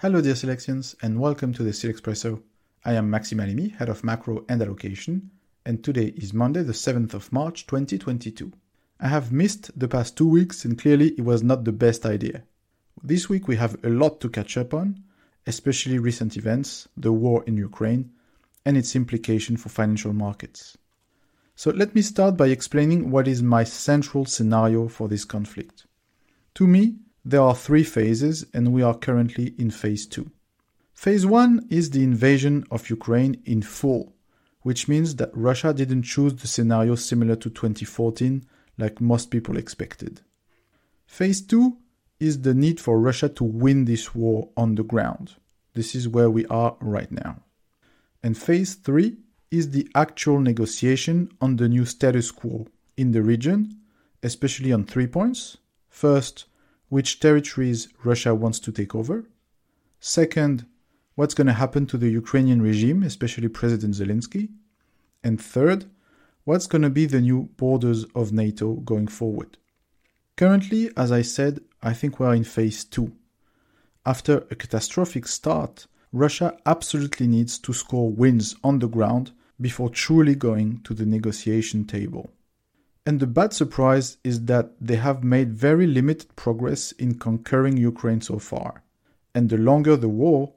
Hello, dear selections and welcome to the Silexpresso. I am Maxime Alimi, head of macro and allocation, and today is Monday, the 7th of March 2022. I have missed the past two weeks, and clearly it was not the best idea. This week we have a lot to catch up on, especially recent events, the war in Ukraine, and its implication for financial markets. So let me start by explaining what is my central scenario for this conflict. To me, there are three phases, and we are currently in phase two. Phase one is the invasion of Ukraine in full, which means that Russia didn't choose the scenario similar to 2014 like most people expected. Phase two is the need for Russia to win this war on the ground. This is where we are right now. And phase three is the actual negotiation on the new status quo in the region, especially on three points. First, which territories Russia wants to take over. Second, what's going to happen to the Ukrainian regime, especially President Zelensky. And third, what's going to be the new borders of NATO going forward. Currently, as I said, I think we're in phase two. After a catastrophic start, Russia absolutely needs to score wins on the ground before truly going to the negotiation table. And the bad surprise is that they have made very limited progress in conquering Ukraine so far. And the longer the war,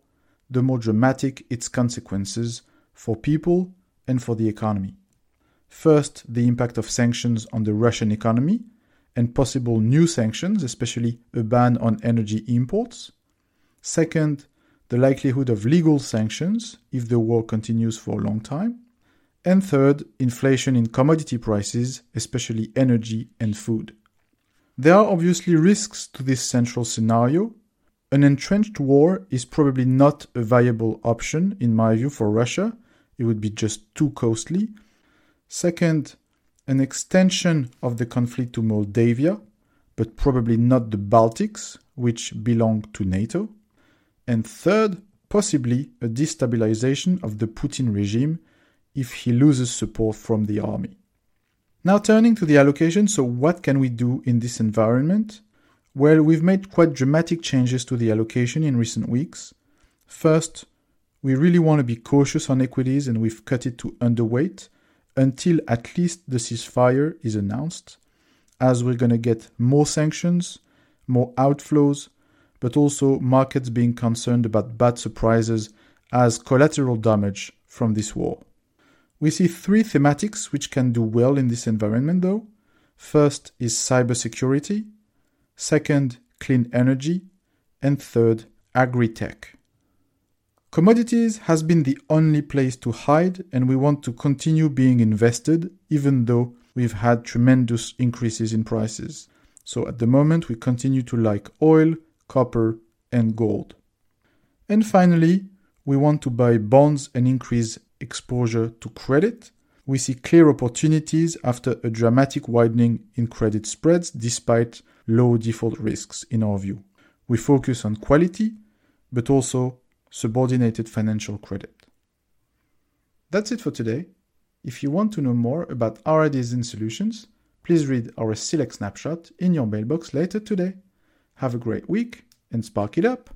the more dramatic its consequences for people and for the economy. First, the impact of sanctions on the Russian economy and possible new sanctions, especially a ban on energy imports. Second, the likelihood of legal sanctions if the war continues for a long time. And third, inflation in commodity prices, especially energy and food. There are obviously risks to this central scenario. An entrenched war is probably not a viable option, in my view, for Russia. It would be just too costly. Second, an extension of the conflict to Moldavia, but probably not the Baltics, which belong to NATO. And third, possibly a destabilization of the Putin regime if he loses support from the army. Now turning to the allocation, so what can we do in this environment? Well, we've made quite dramatic changes to the allocation in recent weeks. First, we really want to be cautious on equities and we've cut it to underweight until at least the ceasefire is announced, as we're going to get more sanctions, more outflows, but also markets being concerned about bad surprises as collateral damage from this war. We see three thematics which can do well in this environment though. First is cybersecurity, second, clean energy, and third, agri-tech. Commodities has been the only place to hide, and we want to continue being invested, even though we've had tremendous increases in prices. So at the moment, we continue to like oil, copper, and gold. And finally, we want to buy bonds and increase exposure to credit. We see clear opportunities after a dramatic widening in credit spreads despite low default risks, in our view. We focus on quality, but also subordinated financial credit. That's it for today. If you want to know more about our ideas and solutions, please read our Silex snapshot in your mailbox later today. Have a great week and spark it up!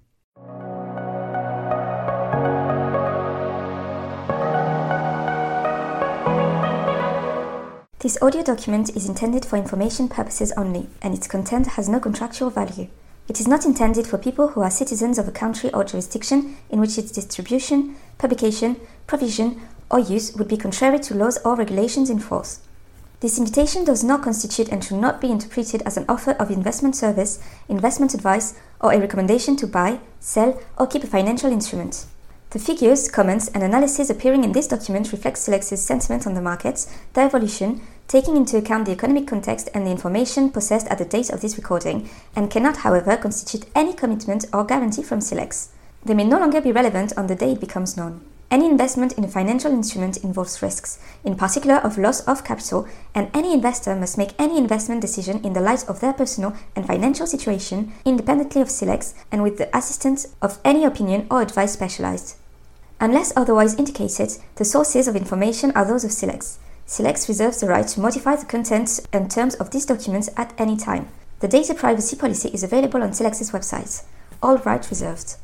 This audio document is intended for information purposes only, and its content has no contractual value. It is not intended for people who are citizens of a country or jurisdiction in which its distribution, publication, provision, or use would be contrary to laws or regulations in force. This invitation does not constitute and should not be interpreted as an offer of investment service, investment advice, or a recommendation to buy, sell, or keep a financial instrument. The figures, comments, and analysis appearing in this document reflect Silex's sentiment on the markets, their evolution, taking into account the economic context and the information possessed at the date of this recording, and cannot, however, constitute any commitment or guarantee from Silex. They may no longer be relevant on the day it becomes known. Any investment in a financial instrument involves risks, in particular of loss of capital, and any investor must make any investment decision in the light of their personal and financial situation, independently of Silex, and with the assistance of any opinion or advice specialized. Unless otherwise indicated, the sources of information are those of Silex. Silex reserves the right to modify the contents and terms of these documents at any time. The data privacy policy is available on Silex's website. All rights reserved.